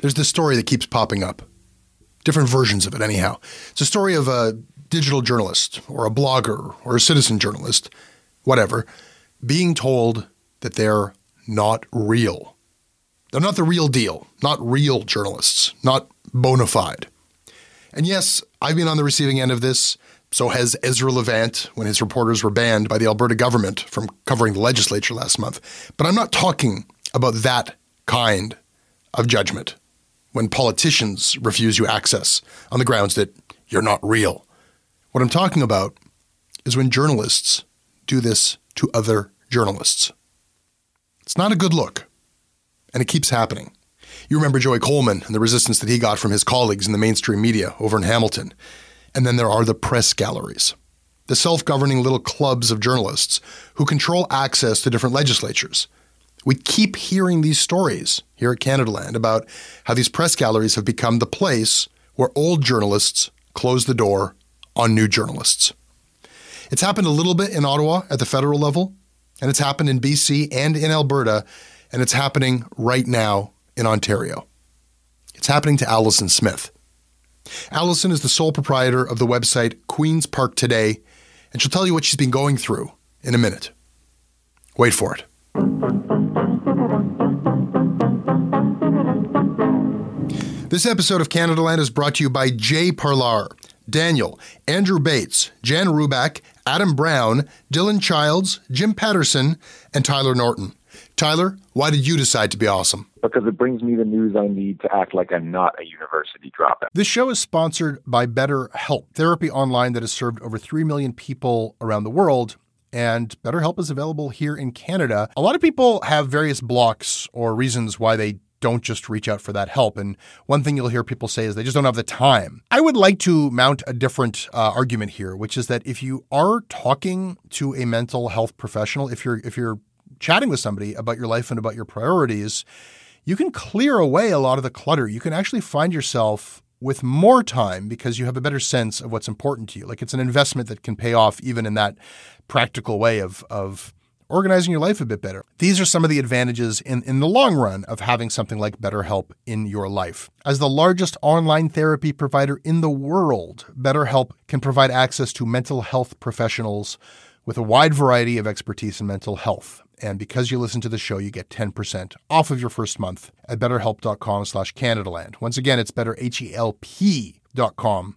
There's this story that keeps popping up. Different versions of it, anyhow. It's a story of a digital journalist or a blogger or a citizen journalist, whatever, being told that they're not real. They're not the real deal, not real journalists, not bona fide. And yes, I've been on the receiving end of this. So has Ezra Levant when his reporters were banned by the Alberta government from covering the legislature last month. But I'm not talking about that kind of judgment when politicians refuse you access on the grounds that you're not real. What I'm talking about is when journalists do this to other journalists. It's not a good look, and it keeps happening. You remember Joey Coleman and the resistance that he got from his colleagues in the mainstream media over in Hamilton. And then there are the press galleries, the self governing little clubs of journalists who control access to different legislatures. We keep hearing these stories here at Canadaland about how these press galleries have become the place where old journalists close the door on new journalists. It's happened a little bit in Ottawa at the federal level, and it's happened in BC and in Alberta, and it's happening right now in Ontario. It's happening to Allison Smith. Allison is the sole proprietor of the website Queen's Park Today, and she'll tell you what she's been going through in a minute. Wait for it. This episode of Canadaland is brought to you by Jay Parlar, Daniel, Andrew Bates, Jan Ruback, Adam Brown, Dylan Childs, Jim Patterson, and Tyler Norton. Tyler, why did you decide to be awesome? Because it brings me the news I need to act like I'm not a university dropout. This show is sponsored by BetterHelp, therapy online that has served over 3 million people around the world. And BetterHelp is available here in Canada. A lot of people have various blocks or reasons why they don't just reach out for that help. And one thing you'll hear people say is they just don't have the time. I would like to mount a different uh, argument here, which is that if you are talking to a mental health professional, if you're if you're chatting with somebody about your life and about your priorities, you can clear away a lot of the clutter. You can actually find yourself with more time because you have a better sense of what's important to you. Like it's an investment that can pay off even in that practical way of of organizing your life a bit better. These are some of the advantages in, in the long run of having something like BetterHelp in your life. As the largest online therapy provider in the world, BetterHelp can provide access to mental health professionals with a wide variety of expertise in mental health. And because you listen to the show, you get 10% off of your first month at betterhelp.com slash Canadaland. Once again, it's betterhelp.com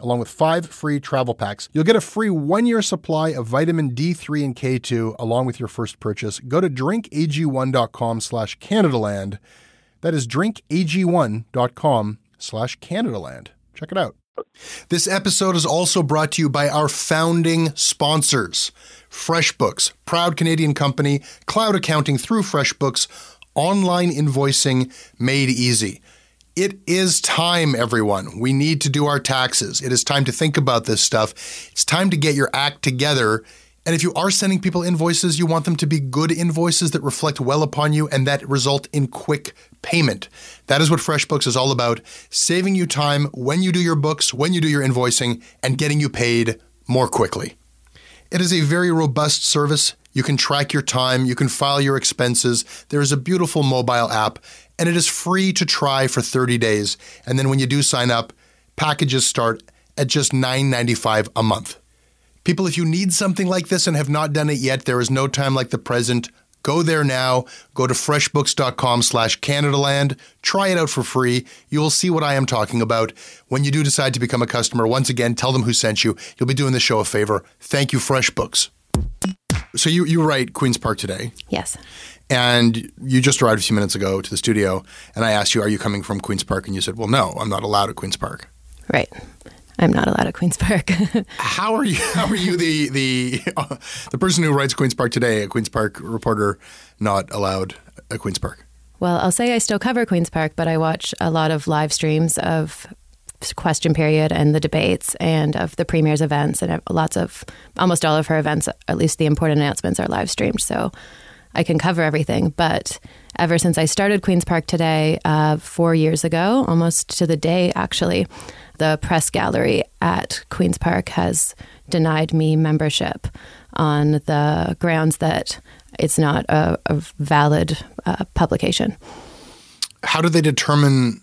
along with five free travel packs. You'll get a free one year supply of vitamin D3 and K2 along with your first purchase. Go to drinkag1.com slash Canadaland. That is drinkag1.com slash Canadaland. Check it out. This episode is also brought to you by our founding sponsors FreshBooks, proud Canadian company, cloud accounting through FreshBooks, online invoicing made easy. It is time, everyone. We need to do our taxes. It is time to think about this stuff. It's time to get your act together. And if you are sending people invoices, you want them to be good invoices that reflect well upon you and that result in quick payment. That is what FreshBooks is all about saving you time when you do your books, when you do your invoicing, and getting you paid more quickly. It is a very robust service. You can track your time, you can file your expenses. There is a beautiful mobile app, and it is free to try for 30 days. And then when you do sign up, packages start at just $9.95 a month. People, if you need something like this and have not done it yet, there is no time like the present. Go there now. Go to freshbooks.com slash Canadaland. Try it out for free. You will see what I am talking about. When you do decide to become a customer, once again, tell them who sent you. You'll be doing the show a favor. Thank you, FreshBooks. So you, you write Queen's Park today. Yes. And you just arrived a few minutes ago to the studio, and I asked you, Are you coming from Queen's Park? And you said, Well, no, I'm not allowed at Queen's Park. Right. I'm not allowed at Queen's Park. how are you? How are you the the uh, the person who writes Queen's Park today, a Queen's Park reporter, not allowed at Queen's Park? Well, I'll say I still cover Queen's Park, but I watch a lot of live streams of question period and the debates and of the premier's events and lots of almost all of her events at least the important announcements are live streamed so i can cover everything but ever since i started queen's park today uh, four years ago almost to the day actually the press gallery at Queen's Park has denied me membership on the grounds that it's not a, a valid uh, publication. How do they determine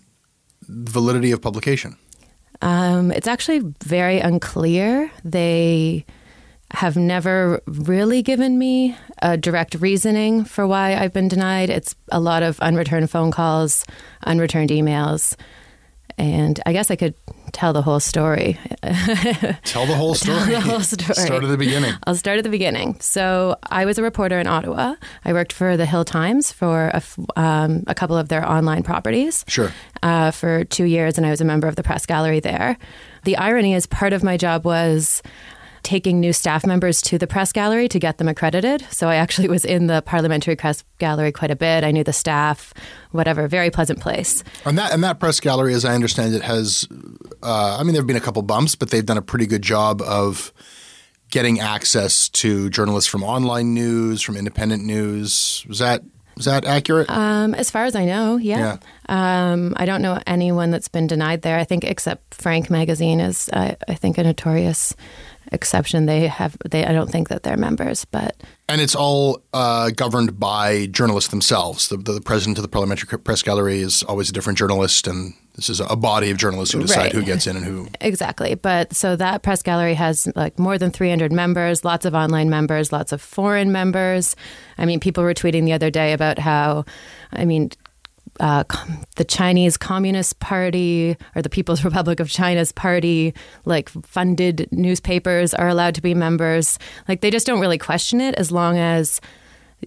validity of publication? Um, it's actually very unclear. They have never really given me a direct reasoning for why I've been denied. It's a lot of unreturned phone calls, unreturned emails. And I guess I could tell the whole story. tell the whole story. Tell the whole story. Start at the beginning. I'll start at the beginning. So I was a reporter in Ottawa. I worked for the Hill Times for a, um, a couple of their online properties. Sure. Uh, for two years, and I was a member of the press gallery there. The irony is, part of my job was taking new staff members to the press gallery to get them accredited. So I actually was in the parliamentary press gallery quite a bit. I knew the staff, whatever. Very pleasant place. And that and that press gallery, as I understand it, has. Uh, I mean, there have been a couple bumps, but they've done a pretty good job of getting access to journalists from online news, from independent news. Was that is that accurate? Um, as far as I know, yeah. yeah. Um, I don't know anyone that's been denied there. I think except Frank Magazine is, uh, I think, a notorious exception. They have they I don't think that they're members, but and it's all uh, governed by journalists themselves. The, the, the, president of the parliamentary press gallery is always a different journalist, and this is a body of journalists who decide right. who gets in and who exactly. But so that press gallery has like more than 300 members, lots of online members, lots of foreign members. I mean, people were tweeting the other day about how, I mean, uh, the Chinese Communist Party or the People's Republic of China's party, like funded newspapers are allowed to be members. Like they just don't really question it as long as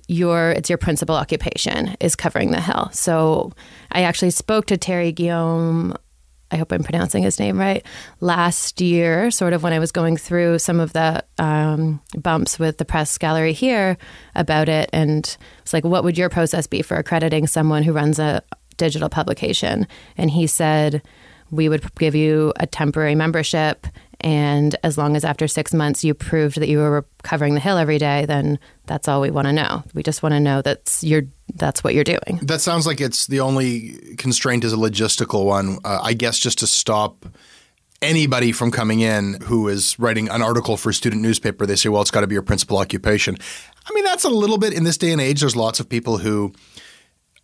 your it's your principal occupation is covering the hill. So I actually spoke to Terry Guillaume I hope I'm pronouncing his name right, last year, sort of when I was going through some of the um, bumps with the press gallery here about it. And it's like, what would your process be for accrediting someone who runs a digital publication? And he said, we would give you a temporary membership and as long as after six months you proved that you were covering the hill every day, then that's all we want to know. We just want to know that's you're that's what you're doing. That sounds like it's the only constraint is a logistical one. Uh, I guess just to stop anybody from coming in who is writing an article for a student newspaper, they say, well, it's got to be your principal occupation. I mean, that's a little bit in this day and age. There's lots of people who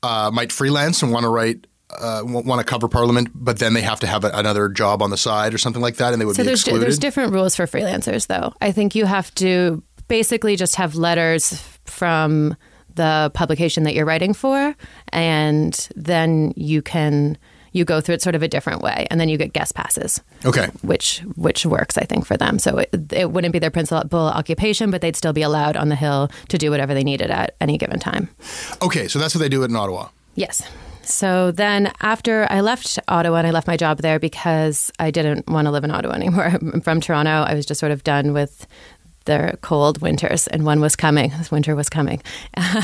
uh, might freelance and want to write uh, want to cover Parliament, but then they have to have a, another job on the side or something like that, and they would so be there's excluded. there's different rules for freelancers, though. I think you have to basically just have letters from the publication that you're writing for, and then you can you go through it sort of a different way, and then you get guest passes. Okay, which which works, I think, for them. So it, it wouldn't be their principal occupation, but they'd still be allowed on the hill to do whatever they needed at any given time. Okay, so that's what they do in Ottawa. Yes. So then after I left Ottawa and I left my job there because I didn't want to live in Ottawa anymore. I'm from Toronto. I was just sort of done with the cold winters, and one was coming. This winter was coming.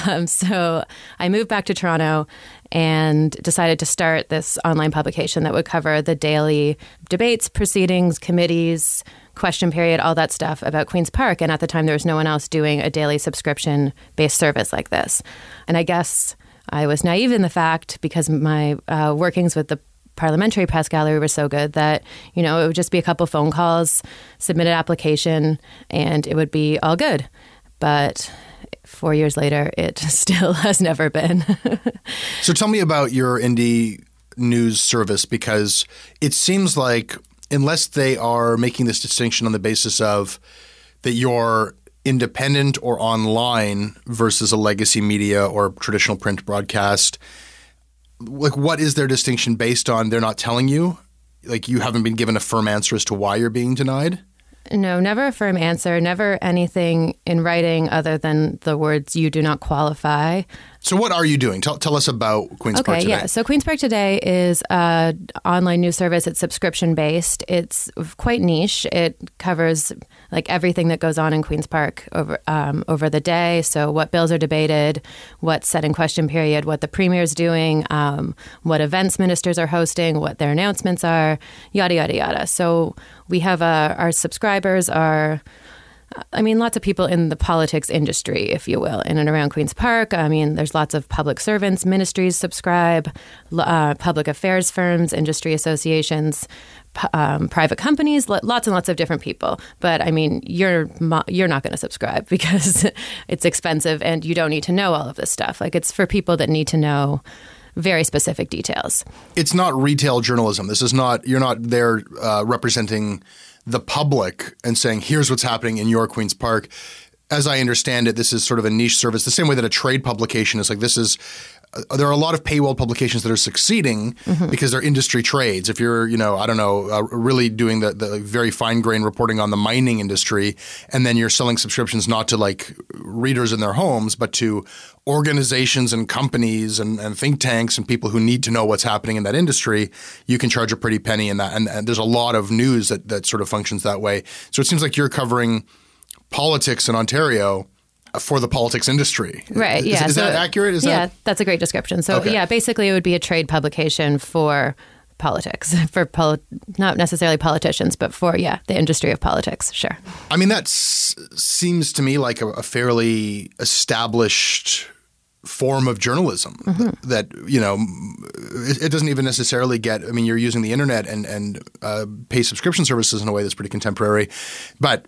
Um, so I moved back to Toronto, and decided to start this online publication that would cover the daily debates, proceedings, committees, question period, all that stuff about Queen's Park. And at the time, there was no one else doing a daily subscription based service like this. And I guess I was naive in the fact because my uh, workings with the parliamentary press gallery were so good that you know it would just be a couple phone calls submit an application and it would be all good. But four years later it still has never been. So tell me about your indie news service because it seems like unless they are making this distinction on the basis of that you're independent or online versus a legacy media or traditional print broadcast like what is their distinction based on they're not telling you like you haven't been given a firm answer as to why you're being denied no, never a firm answer, never anything in writing other than the words you do not qualify. So, what are you doing? Tell, tell us about Queen's okay, Park today. yeah. So, Queen's Park today is an online news service. It's subscription based. It's quite niche. It covers like everything that goes on in Queen's Park over um, over the day. So, what bills are debated, what's set in question period, what the premier's doing, um, what events ministers are hosting, what their announcements are, yada yada yada. So, we have uh, our subscribers are I mean, lots of people in the politics industry, if you will, in and around Queen's Park. I mean, there's lots of public servants, ministries subscribe, uh, public affairs firms, industry associations, um, private companies, lots and lots of different people. But I mean, you're you're not going to subscribe because it's expensive and you don't need to know all of this stuff. Like it's for people that need to know very specific details. It's not retail journalism. This is not you're not there uh, representing the public and saying, here's what's happening in your Queen's Park. As I understand it, this is sort of a niche service, the same way that a trade publication is like this is there are a lot of paywall publications that are succeeding mm-hmm. because they're industry trades. If you're, you know, I don't know, uh, really doing the, the very fine grain reporting on the mining industry, and then you're selling subscriptions not to like readers in their homes, but to organizations and companies and, and think tanks and people who need to know what's happening in that industry, you can charge a pretty penny in that. And, and there's a lot of news that, that sort of functions that way. So it seems like you're covering politics in Ontario for the politics industry. Right. Is, yeah. Is, so, that accurate? Is yeah, that? that's a great description. So Okay. yeah, basically it would be a trade publication for politics for poli- not necessarily politicians but for yeah the industry of politics sure I mean, that seems to me like a, a fairly established form of journalism Mm-hmm. that you know it, it doesn't even necessarily get i mean you're using the internet and and uh, pay subscription services in a way that's pretty contemporary but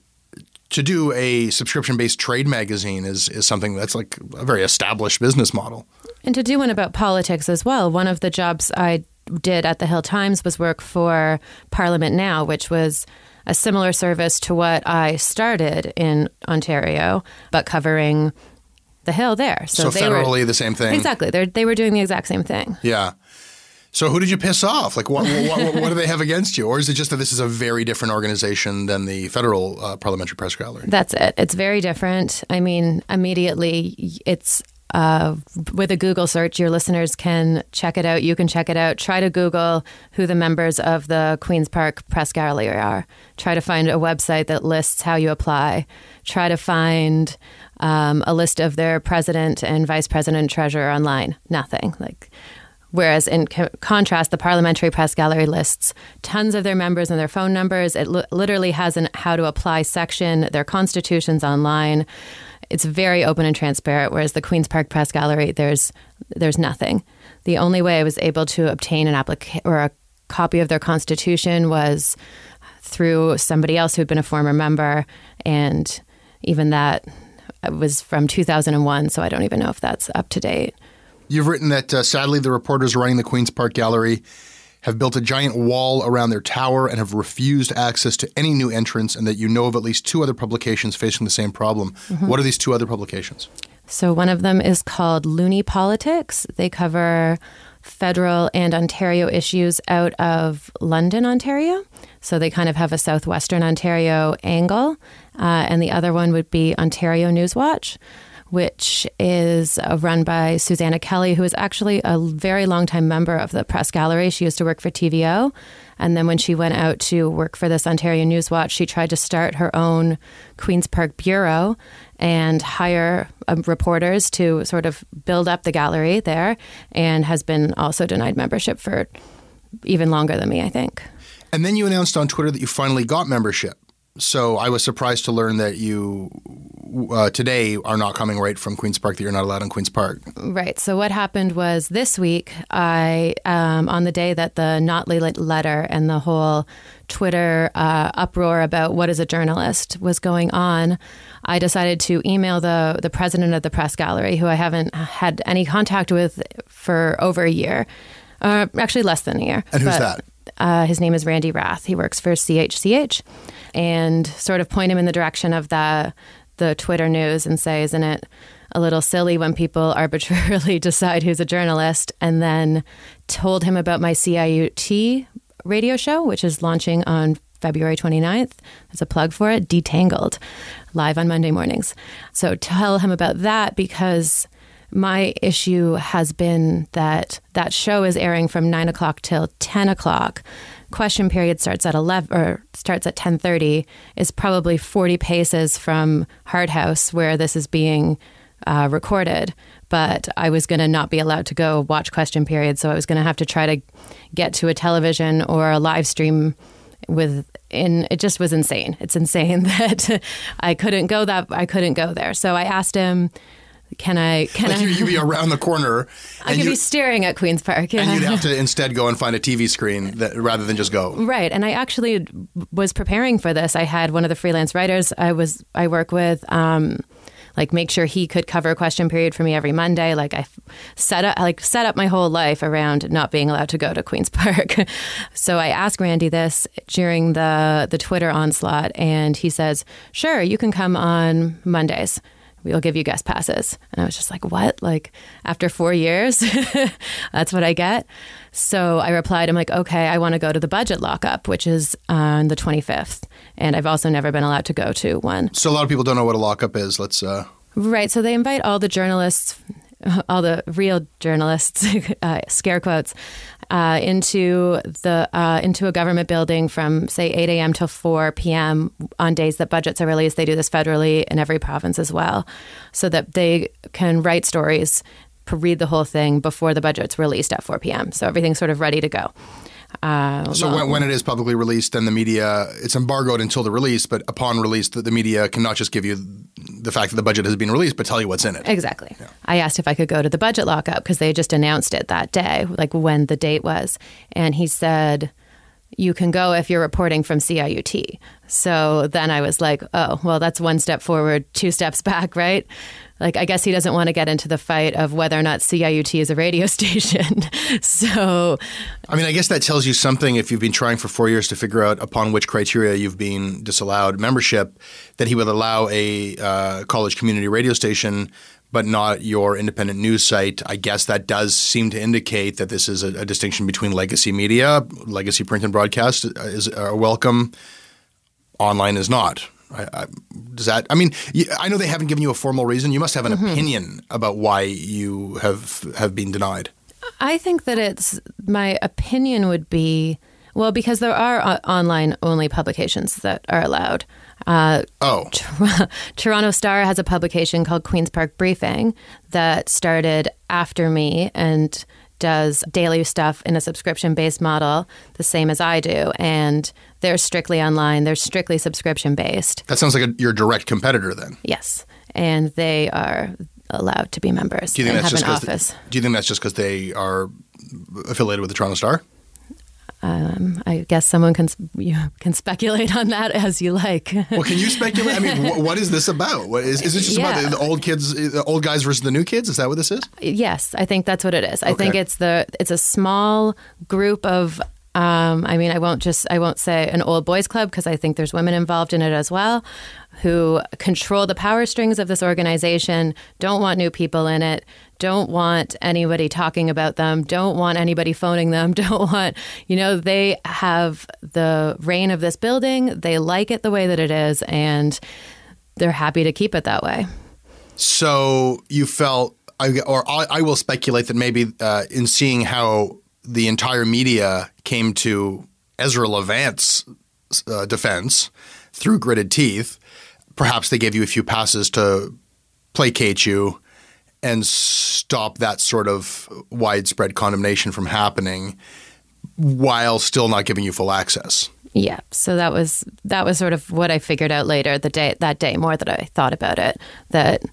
to do a subscription based trade magazine is is something that's like a very established business model And to do one about politics as well, one of the jobs I did at the Hill Times was work for Parliament Now, which was a similar service to what I started in Ontario, but covering the Hill there. so, they federally were the same thing exactly they they were doing the exact same thing. yeah so who did you piss off? Like, what, what, what, do they have against you? Or is it just that this is a very different organization than the federal uh, parliamentary press gallery? That's it. It's very different. I mean, immediately it's uh, with a Google search, your listeners can check it out. You can check it out. Try to Google who the members of the Queen's Park Press Gallery are. Try to find a website that lists how you apply. Try to find um, a list of their president and vice president treasurer online. Nothing. Like, Whereas in co- contrast, the Parliamentary Press Gallery lists tons of their members and their phone numbers. It li- literally has an how to apply section, their constitutions online. It's very open and transparent. Whereas the Queens Park Press Gallery, there's there's nothing. The only way I was able to obtain an applica- or a copy of their constitution was through somebody else who'd been a former member, and even that was from 2001. So I don't even know if that's up to date. You've written that uh, sadly the reporters running the Queen's Park Gallery have built a giant wall around their tower and have refused access to any new entrants, and that you know of at least two other publications facing the same problem. What are these two other publications? So one of them is called Loonie Politics. They cover federal and Ontario issues out of London, Ontario. So they kind of have a southwestern Ontario angle. Uh, and the other one would be Ontario Newswatch, which is uh, run by Susanna Kelley, who is actually a very long time member of the press gallery. She used to work for TVO. And then when she went out to work for this Ontario News Watch, she tried to start her own Queen's Park Bureau and hire um, reporters to sort of build up the gallery there and has been also denied membership for even longer than me, I think. And then you announced on Twitter that you finally got membership. So I was surprised to learn that you uh, today are not coming right from Queens Park. That you're not allowed in Queens Park. Right. So what happened was this week, I um, on the day that the Notley letter and the whole Twitter uh, uproar about what is a journalist was going on, I decided to email the the president of the press gallery, who I haven't had any contact with for over a year, uh, actually less than a year. And who's but, that? Uh, his name is Randy Rath. He works for CHCH, and sort of point him in the direction of the the Twitter news and say, isn't it a little silly when people arbitrarily decide who's a journalist? And then told him about my CIUT radio show, which is launching on February 29th. There's a plug for it, Detangled, live on Monday mornings. So tell him about that because my issue has been that that show is airing from 9 o'clock till 10 o'clock question period starts at 11 or starts at 10:30 is probably 40 paces from Hart House where this is being uh, recorded. But I was going to not be allowed to go watch question period, so I was going to have to try to get to a television or a live stream with in it just was insane. It's insane that I couldn't go that I couldn't go there. So I asked him can I? Can like I? You'd be around the corner. I could be staring at Queens Park, yeah. and you'd have to instead go and find a TV screen that, rather than just go. Right, and I actually was preparing for this. I had one of the freelance writers I was I work with. Um, like make sure he could cover a question period for me every Monday. Like I set up like set up my whole life around not being allowed to go to Queens Park. so I asked Randy this during the the Twitter onslaught, and he says, "Sure, you can come on Mondays." We'll give you guest passes. And I was just like, what? Like, after four years, that's what I get. So I replied, I'm like, okay, I want to go to the budget lockup, which is on the 25th. And I've also never been allowed to go to one. So a lot of people don't know what a lockup is. Let's. Uh... Right. So they invite all the journalists, all the real journalists, uh, scare quotes, uh, into the uh, into a government building from say 8 a.m. till 4 p.m. on days that budgets are released. They do this federally in every province as well, so that they can write stories, read the whole thing before the budget's released at 4 p.m. So everything's sort of ready to go. Uh, so when, when, it is publicly released, then the media it's embargoed until the release. But upon release, the, the, media cannot just give you the fact that the budget has been released, but tell you what's in it. Exactly. Yeah. I asked if I could go to the budget lockup because they just announced it that day, like when the date was, and he said you can go if you're reporting from CIUT. So then I was like, oh, well, that's one step forward, two steps back, right? like I guess he doesn't want to get into the fight of whether or not CIUT is a radio station. so I mean, I guess that tells you something if you've been trying for 4 years to figure out upon which criteria you've been disallowed membership that he would allow a uh, college community radio station but not your independent news site. I guess that does seem to indicate that this is a, a distinction between legacy media, legacy print and broadcast is a welcome, online is not. I, I, does that? I mean, I know they haven't given you a formal reason. You must have an mm-hmm. opinion about why you have have been denied. I think that it's my opinion would be well because there are uh, online only publications that are allowed. Uh, oh, Toronto Star has a publication called Queens Park Briefing that started after me and does daily stuff in a subscription based model, the same as I do. And they're strictly online, they're strictly subscription based. That sounds like a, your direct competitor then. Yes. And they are allowed to be members do you think that's just office. The, do you think that's just because they are affiliated with the Toronto Star? Um, I guess someone can you can speculate on that as you like. well, can you speculate? I mean, what, what is this about? What is, is it just yeah. about the, the, old kids, the old guys versus the new kids? Is that what this is? Yes, I think that's what it is. Okay. I think it's the it's a small group of um, I mean, I won't just I won't say an old boys club because I think there's women involved in it as well, who control the power strings of this organization. Don't want new people in it. Don't want anybody talking about them. Don't want anybody phoning them. Don't want you know they have the reign of this building. They like it the way that it is, and they're happy to keep it that way. So you felt, or I, I will speculate that maybe uh, in seeing how the entire media came to Ezra Levant's uh, defense through gritted teeth, perhaps they gave you a few passes to placate you and stop that sort of widespread condemnation from happening while still not giving you full access. Yeah, so that was that was sort of what I figured out later the day that day more that I thought about it that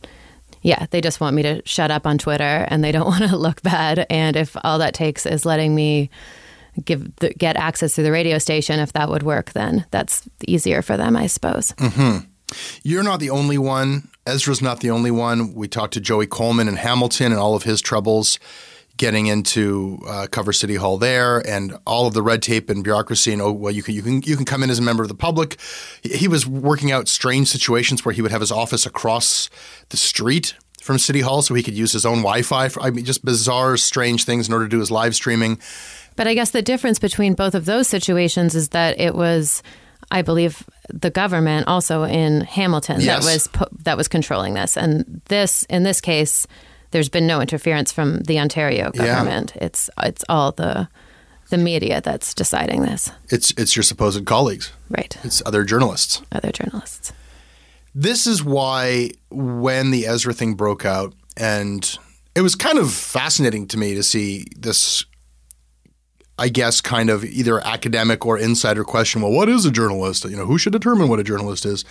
yeah, they just want me to shut up on Twitter and they don't want to look bad and if all that takes is letting me give the, get access to the radio station if that would work then that's easier for them I suppose. Mm-hmm. You're not the only one. Ezra's not the only one. We talked to Joey Coleman in Hamilton and all of his troubles getting into uh, cover City Hall there, and all of the red tape and bureaucracy. And oh, well, you can you can you can come in as a member of the public. He was working out strange situations where he would have his office across the street from City Hall, so he could use his own Wi-Fi. For, I mean, just bizarre, strange things in order to do his live streaming. But I guess the difference between both of those situations is that it was. I believe the government also in Hamilton yes. that was that was controlling this, and this in this case, there's been no interference from the Ontario government. Yeah. It's it's all the the media that's deciding this. It's it's your supposed colleagues. Right. It's other journalists. Other journalists. This is why when the Ezra thing broke out and it was kind of fascinating to me to see this I guess kind of either academic or insider question, well, what is a journalist? You know, who should determine what a journalist is?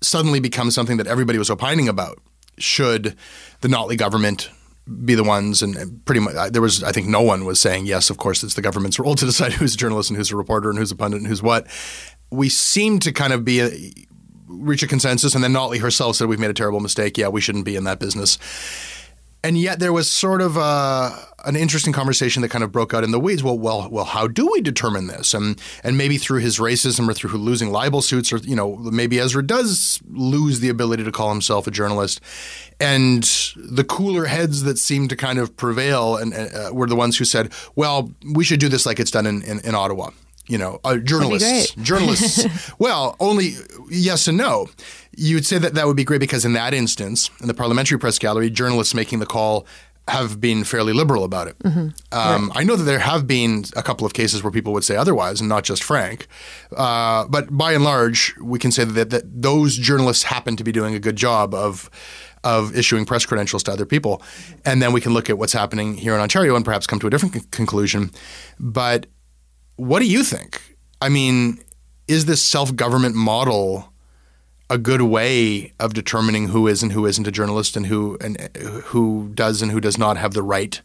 Suddenly becomes something that everybody was opining about. Should the Notley government be the ones? And pretty much there was I think no one was saying yes of course it's the government's role to decide who's a journalist and who's a reporter and who's a pundit and who's what. We seem to kind of be a, reach a consensus and then Notley herself said we've made a terrible mistake. Yeah we shouldn't be in that business. And yet there was sort of a, an interesting conversation that kind of broke out in the weeds. Well, well, well, how do we determine this? And and maybe through his racism or through losing libel suits, or you know, maybe Ezra does lose the ability to call himself a journalist. And the cooler heads that seemed to kind of prevail and uh, were the ones who said, "Well, we should do this like it's done in, in, in Ottawa." You know, uh, journalists, journalists. well, only yes and no you would say that that would be great because in that instance, in the parliamentary press gallery, journalists making the call have been fairly liberal about it. Mm-hmm. Um, right. I know that there have been a couple of cases where people would say otherwise, and not just Frank. Uh, but by and large, we can say that, that those journalists happen to be doing a good job of of issuing press credentials to other people, and then we can look at what's happening here in Ontario and perhaps come to a different c- conclusion. But what do you think? I mean, is this self government model? A good way of determining who is and who isn't a journalist and who and who does and who does not have the right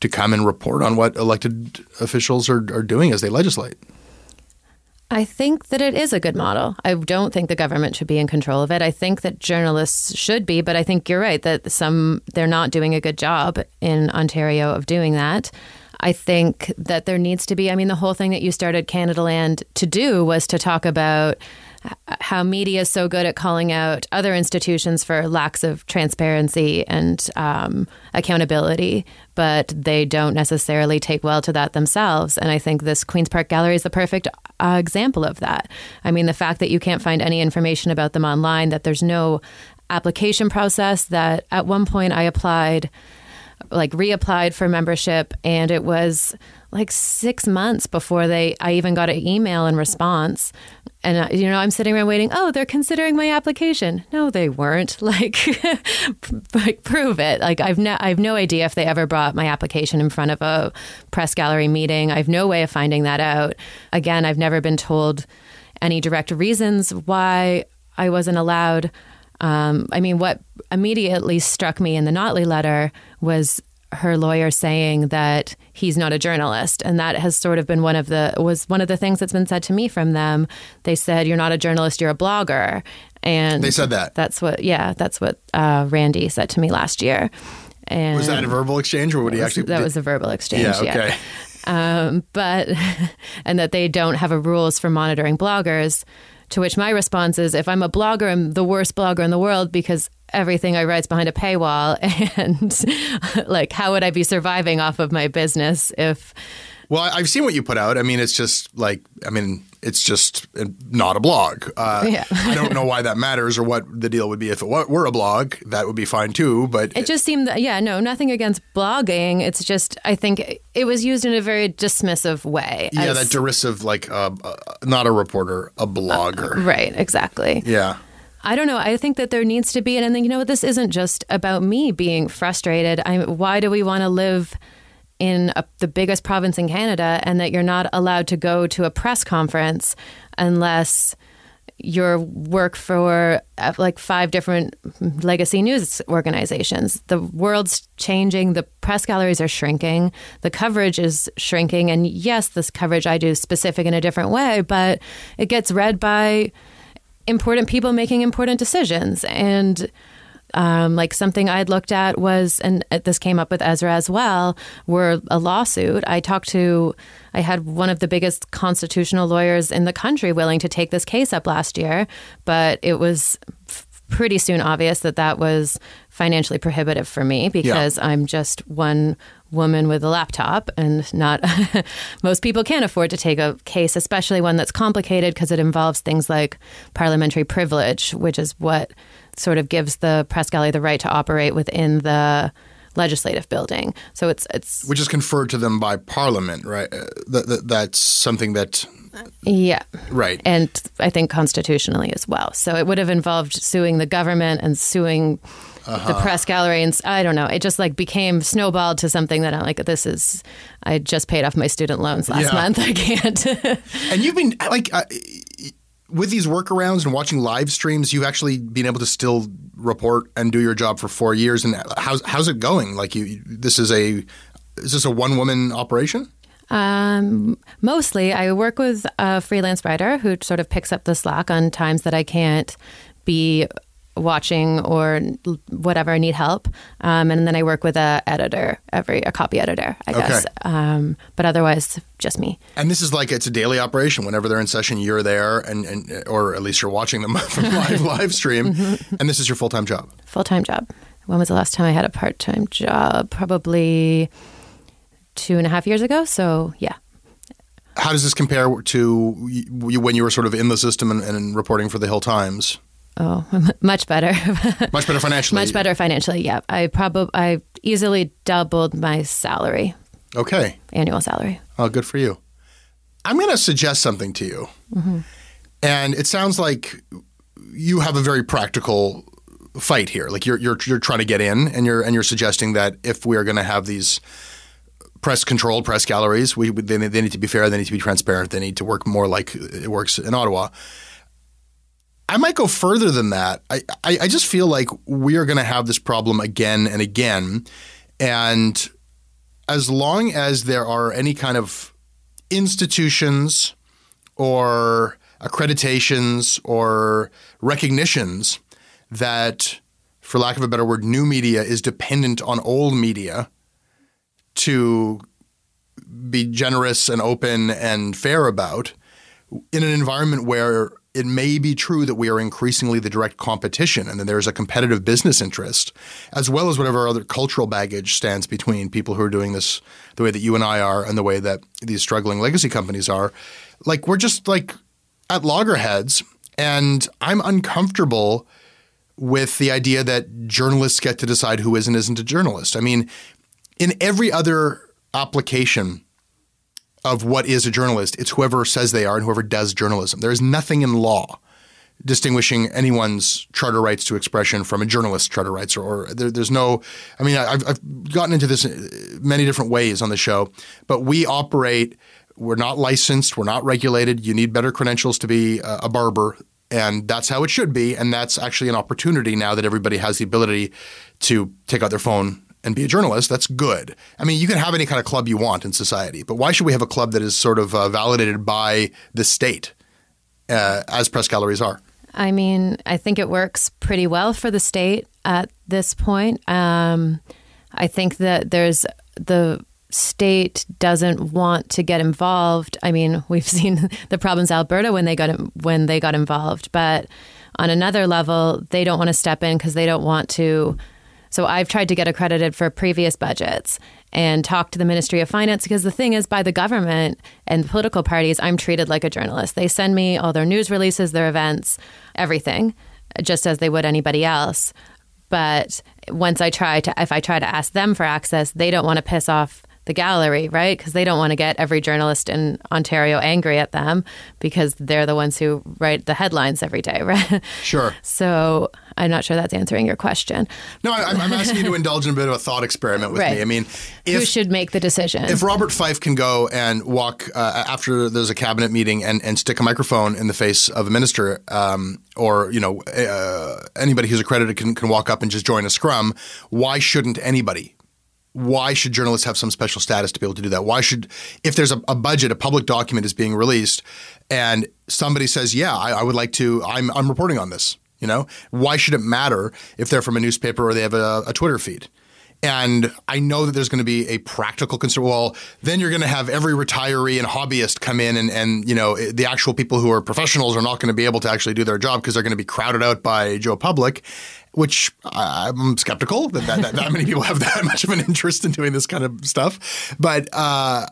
to come and report on what elected officials are, are doing as they legislate. I think that it is a good model. I don't think the government should be in control of it. I think that journalists should be, but I think you're right that some they're not doing a good job in Ontario of doing that. I think that there needs to be, I mean, the whole thing that you started Canadaland to do was to talk about how media is so good at calling out other institutions for lacks of transparency and um, accountability, but they don't necessarily take well to that themselves. And I think this Queen's Park Gallery is the perfect uh, example of that. I mean, the fact that you can't find any information about them online, that there's no application process, that at one point I applied like reapplied for membership and it was like six months before they I even got an email in response. And uh, you know i'm sitting around waiting oh they're considering my application. No they weren't. Like like prove it. Like i've no i've no idea if they ever brought my application in front of a press gallery meeting. I've no way of finding that out. Again i've never been told any direct reasons why i wasn't allowed. Um, i mean what immediately struck me in the notley letter was her lawyer saying that he's not a journalist. And that has sort of been one of the was one of the things that's been said to me from them. They said you're not a journalist you're a blogger. And they said that. that's what yeah that's what uh, randy said to me last year. And was that a verbal exchange or would he actually that was a verbal exchange yeah okay. Yeah. Um, but and that they don't have a rules for monitoring bloggers to which my response is if I'm a blogger, I'm the worst blogger in the world because everything I write's behind a paywall. And like, how would I be surviving off of my business if Well, I've seen what you put out. I mean, it's just like, I mean, it's just uh, not a blog. Uh, Yeah. I don't know why that matters or what the deal would be if it were a blog. That would be fine too. But It just seemed that, yeah, no, nothing against blogging. It's just, I think it was used in a very dismissive way. yeah, as- that derisive, like, uh, uh, not a reporter, a blogger. Right, exactly. yeah. I don't know. I think that there needs to be, and then you know, this isn't just about me being frustrated. I'm, why do we want to live in a, the biggest province in Canada, and that you're not allowed to go to a press conference unless you work for uh, like five different legacy news organizations. The world's changing. The press galleries are shrinking. The coverage is shrinking. And yes, this coverage I do specific in a different way, but it gets read by important people making important decisions. And um, like something I'd looked at was, and this came up with Ezra as well, were a lawsuit. I talked to, I had one of the biggest constitutional lawyers in the country willing to take this case up last year, but it was pretty soon obvious that that was financially prohibitive for me because I'm just one woman with a laptop and not most people can't afford to take a case especially one that's complicated because it involves things like parliamentary privilege which is what sort of gives the press gallery the right to operate within the legislative building so it's it's Which is conferred to them by Parliament, right? Uh, that, that, that's something that, yeah right. and I think constitutionally as well. So it would have involved suing the government and suing the press gallery, and I don't know. It just like became snowballed to something that I'm like, this is. I just paid off my student loans last Yeah. month. I can't. And you've been like uh, with these workarounds and watching live streams, you've actually been able to still report and do your job for four years. And how's how's it going? Like you, this is a is this a one woman operation? Um, mostly, I work with a freelance writer who sort of picks up the slack on times that I can't be watching or whatever I need help. Um, and then I work with a editor, every a copy editor, I Okay. guess. Um, but otherwise, just me. And this is like it's a daily operation. Whenever they're in session, you're there, and, and or at least you're watching them from live live stream. And this is your full time job. Full time job. When was the last time I had a part time job? Probably two and a half years ago. So yeah. How does this compare to when you were sort of in the system and, and reporting for the Hill Times? Oh, much better. Much better financially. much better financially. Yeah. I probably I easily doubled my salary, Okay. annual salary. Oh, good for you. I'm going to suggest something to you. Mm-hmm. And it sounds like you have a very practical fight here. Like you're you're you're trying to get in and you're and you're suggesting that if we are going to have these press controlled press galleries, we they, they need to be fair, they need to be transparent, they need to work more like it works in Ottawa. I might go further than that. I, I, I just feel like we are going to have this problem again and again. And as long as there are any kind of institutions or accreditations or recognitions that, for lack of a better word, new media is dependent on old media to be generous and open and fair about in an environment where it may be true that we are increasingly the direct competition and that there's a competitive business interest, as well as whatever other cultural baggage stands between people who are doing this the way that you and I are and the way that these struggling legacy companies are. Like, we're just like at loggerheads, and I'm uncomfortable with the idea that journalists get to decide who is and isn't a journalist. I mean, in every other application of what is a journalist, it's whoever says they are and whoever does journalism. There is nothing in law distinguishing anyone's charter rights to expression from a journalist's charter rights, or, or there, there's no. I mean, I've, I've gotten into this uh, many different ways on the show, but we operate. We're not licensed. We're not regulated. You need better credentials to be a, a barber, and that's how it should be. And that's actually an opportunity now that everybody has the ability to take out their phone and be a journalist, that's good. I mean, you can have any kind of club you want in society, but why should we have a club that is sort of uh, validated by the state, uh, as press galleries are? I mean, I think it works pretty well for the state at this point. Um, I think that there's the state doesn't want to get involved. I mean, we've seen the problems Alberta when they got when they got involved, but on another level, they don't want to step in because they don't want to So I've tried to get accredited for previous budgets and talk to the Ministry of Finance because the thing is, by the government and political parties, I'm treated like a journalist. They send me all their news releases, their events, everything, just as they would anybody else. But once I try to, if I try to ask them for access, they don't want to piss off the gallery, right? Because they don't want to get every journalist in Ontario angry at them because they're the ones who write the headlines every day, right? Sure. So I'm not sure that's answering your question. No, I'm, I'm asking you to indulge in a bit of a thought experiment with Right. me. I mean, Who should make the decision? if Robert Fife can go and walk uh, after there's a cabinet meeting and, and stick a microphone in the face of a minister, um, or you know uh, anybody who's accredited can, can walk up and just join a scrum, why shouldn't anybody? Why should journalists have some special status to be able to do that? Why should, if there's a, a budget, a public document is being released, and somebody says, "Yeah, I, I would like to," I'm I'm reporting on this. You know, why should it matter if they're from a newspaper or they have a, a Twitter feed? And I know that there's going to be a practical concern. Well, then you're going to have every retiree and hobbyist come in, and, and you know the actual people who are professionals are not going to be able to actually do their job because they're going to be crowded out by Joe Public, which I'm skeptical that that, that, that many people have that much of an interest in doing this kind of stuff. But uh,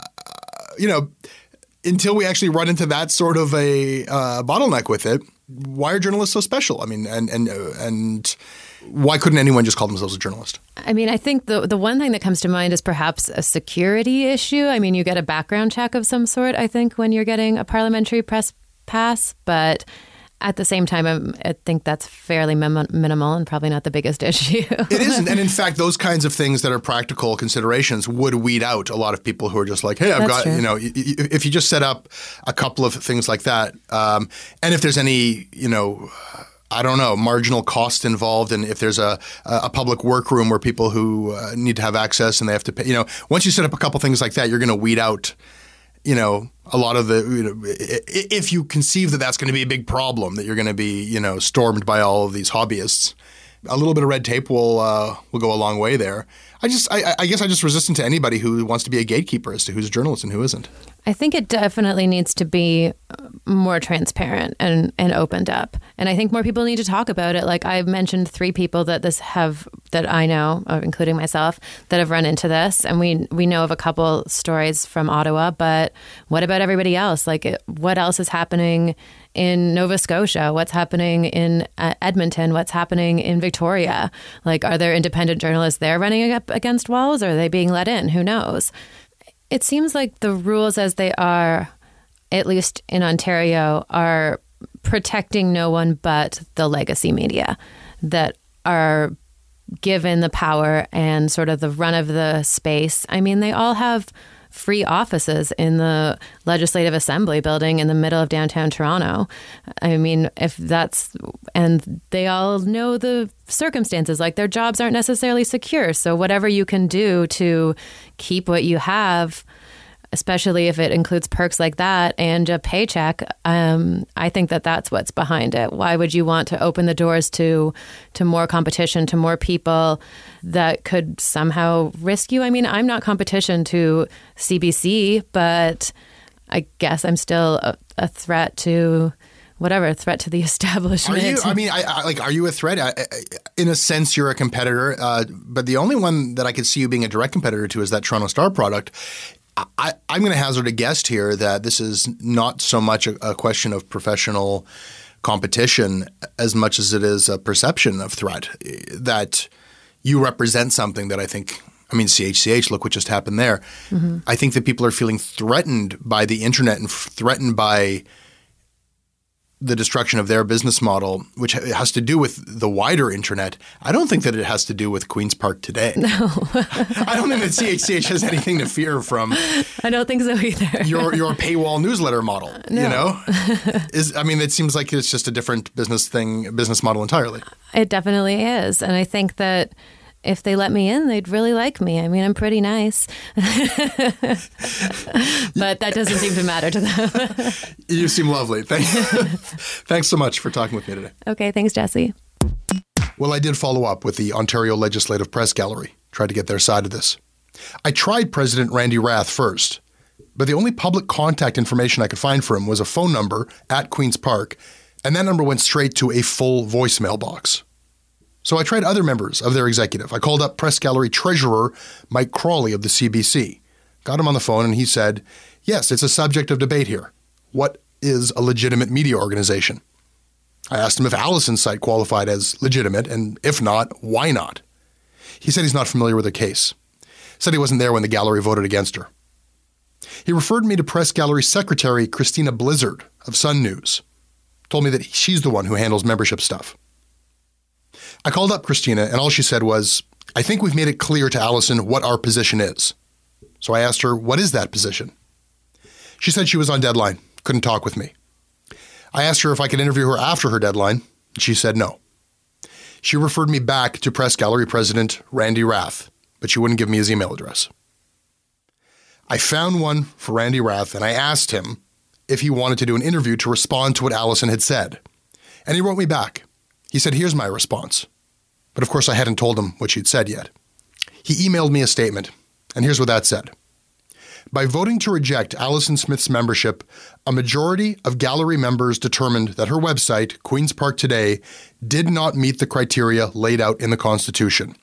you know, until we actually run into that sort of a uh, bottleneck with it, why are journalists so special? I mean, and and and why couldn't anyone just call themselves a journalist? I mean, I think the the one thing that comes to mind is perhaps a security issue. I mean, you get a background check of some sort. I think when you're getting a parliamentary press pass, but at the same time, I'm, I think that's fairly mim- minimal and probably not the biggest issue. It isn't, and in fact, those kinds of things that are practical considerations would weed out a lot of people who are just like, "Hey, I've That's got," true. you know, y- y- if you just set up a couple of things like that, um, and if there's any, you know. I don't know marginal cost involved, and if there's a a public workroom where people who uh, need to have access and they have to pay, you know, once you set up a couple things like that, you're going to weed out, you know, a lot of the. You know, if you conceive that that's going to be a big problem, that you're going to be, you know, stormed by all of these hobbyists, a little bit of red tape will uh, will go a long way there. I just, I, I guess, I just resistant to anybody who wants to be a gatekeeper as to who's a journalist and who isn't. I think it definitely needs to be uh, more transparent and, and opened up. And I think more people need to talk about it. Like I've mentioned three people that this have that I know, uh, including myself, that have run into this. And we we know of a couple stories from Ottawa, but what about everybody else? Like what else is happening in Nova Scotia? What's happening in uh, Edmonton? What's happening in Victoria? Like are there independent journalists there running up against walls? Or are they being let in? Who knows? It seems like the rules as they are, at least in Ontario, are protecting no one but the legacy media that are given the power and sort of the run of the space. I mean, they all have free offices in the Legislative Assembly building in the middle of downtown Toronto. I mean, if that's, and they all know the circumstances, like their jobs aren't necessarily secure. So, whatever you can do to keep what you have especially if it includes perks like that and a paycheck um, i think that that's what's behind it why would you want to open the doors to to more competition to more people that could somehow risk you i mean i'm not competition to cbc but i guess i'm still a, a threat to whatever a threat to the establishment. Are you? I mean, I, I, like, are you a threat? I, I, in a sense, you're a competitor. Uh, but the only one that I could see you being a direct competitor to is that Toronto Star product. I, I'm going to hazard a guess here that this is not so much a, a question of professional competition as much as it is a perception of threat. That you represent something that I think. I mean, CHCH. Look what just happened there. Mm-hmm. I think that people are feeling threatened by the internet and threatened by the destruction of their business model, which has to do with the wider internet. I don't think that it has to do with Queen's Park today. No. I don't think that CHCH has anything to fear from i don't think so either your your paywall newsletter model. You know, is I mean, it seems like it's just a different business thing, business model entirely. It definitely is. And I think that if they let me in, they'd really like me. I mean, I'm pretty nice. but that doesn't seem to matter to them. You seem lovely. Thank, thanks so much for talking with me today. okay, thanks, Jesse. Well, I did follow up with the Ontario Legislative Press Gallery, tried to get their side of this. I tried President Randy Rath first, but the only public contact information I could find for him was a phone number at Queen's Park, and that number went straight to a full voicemail box. So I tried other members of their executive. I called up press gallery treasurer Mike Crawley of the CBC, got him on the phone, and he said, Yes, it's a subject of debate here. What is a legitimate media organization? I asked him if Allison's site qualified as legitimate, and if not, why not? He said he's not familiar with the case. Said he wasn't there when the gallery voted against her. He referred me to press gallery secretary Christina Blizzard of Sun News. Told me that she's the one who handles membership stuff. I called up Christina, and all she said was, I think we've made it clear to Allison what our position is. So I asked her, What is that position? She said she was on deadline, couldn't talk with me. I asked her if I could interview her after her deadline. She said no. She referred me back to press gallery president Randy Rath, but she wouldn't give me his email address. I found one for Randy Rath and I asked him if he wanted to do an interview to respond to what Allison had said. And he wrote me back. He said, Here's my response. But of course, I hadn't told him what she'd said yet. He emailed me a statement, and here's what that said. By voting to reject Allison Smith's membership, a majority of gallery members determined that her website, Queen's Park Today, did not meet the criteria laid out in the Constitution.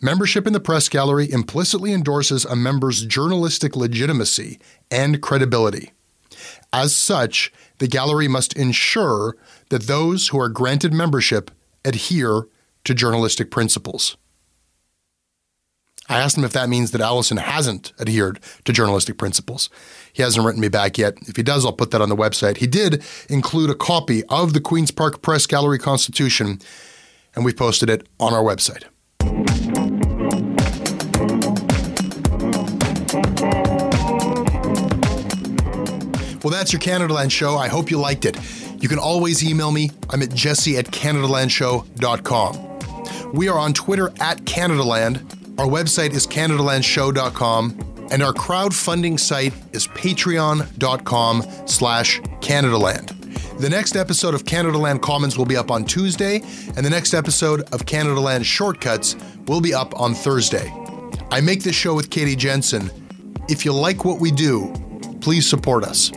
Membership in the press gallery implicitly endorses a member's journalistic legitimacy and credibility. As such, the gallery must ensure that those who are granted membership adhere to journalistic principles. I asked him if that means that Allison hasn't adhered to journalistic principles. He hasn't written me back yet. If he does, I'll put that on the website. He did include a copy of the Queen's Park Press Gallery Constitution, and we've posted it on our website. Well, that's your Canadaland show. I hope you liked it. You can always email me. I'm at jesse at CanadaLandShow.com. We are on Twitter at Canadaland. Our website is CanadaLandShow.com, and our crowdfunding site is patreon.com slash Canadaland. The next episode of Canadaland Commons will be up on Tuesday, and the next episode of Canadaland Shortcuts will be up on Thursday. I make this show with Katie Jensen. If you like what we do, please support us.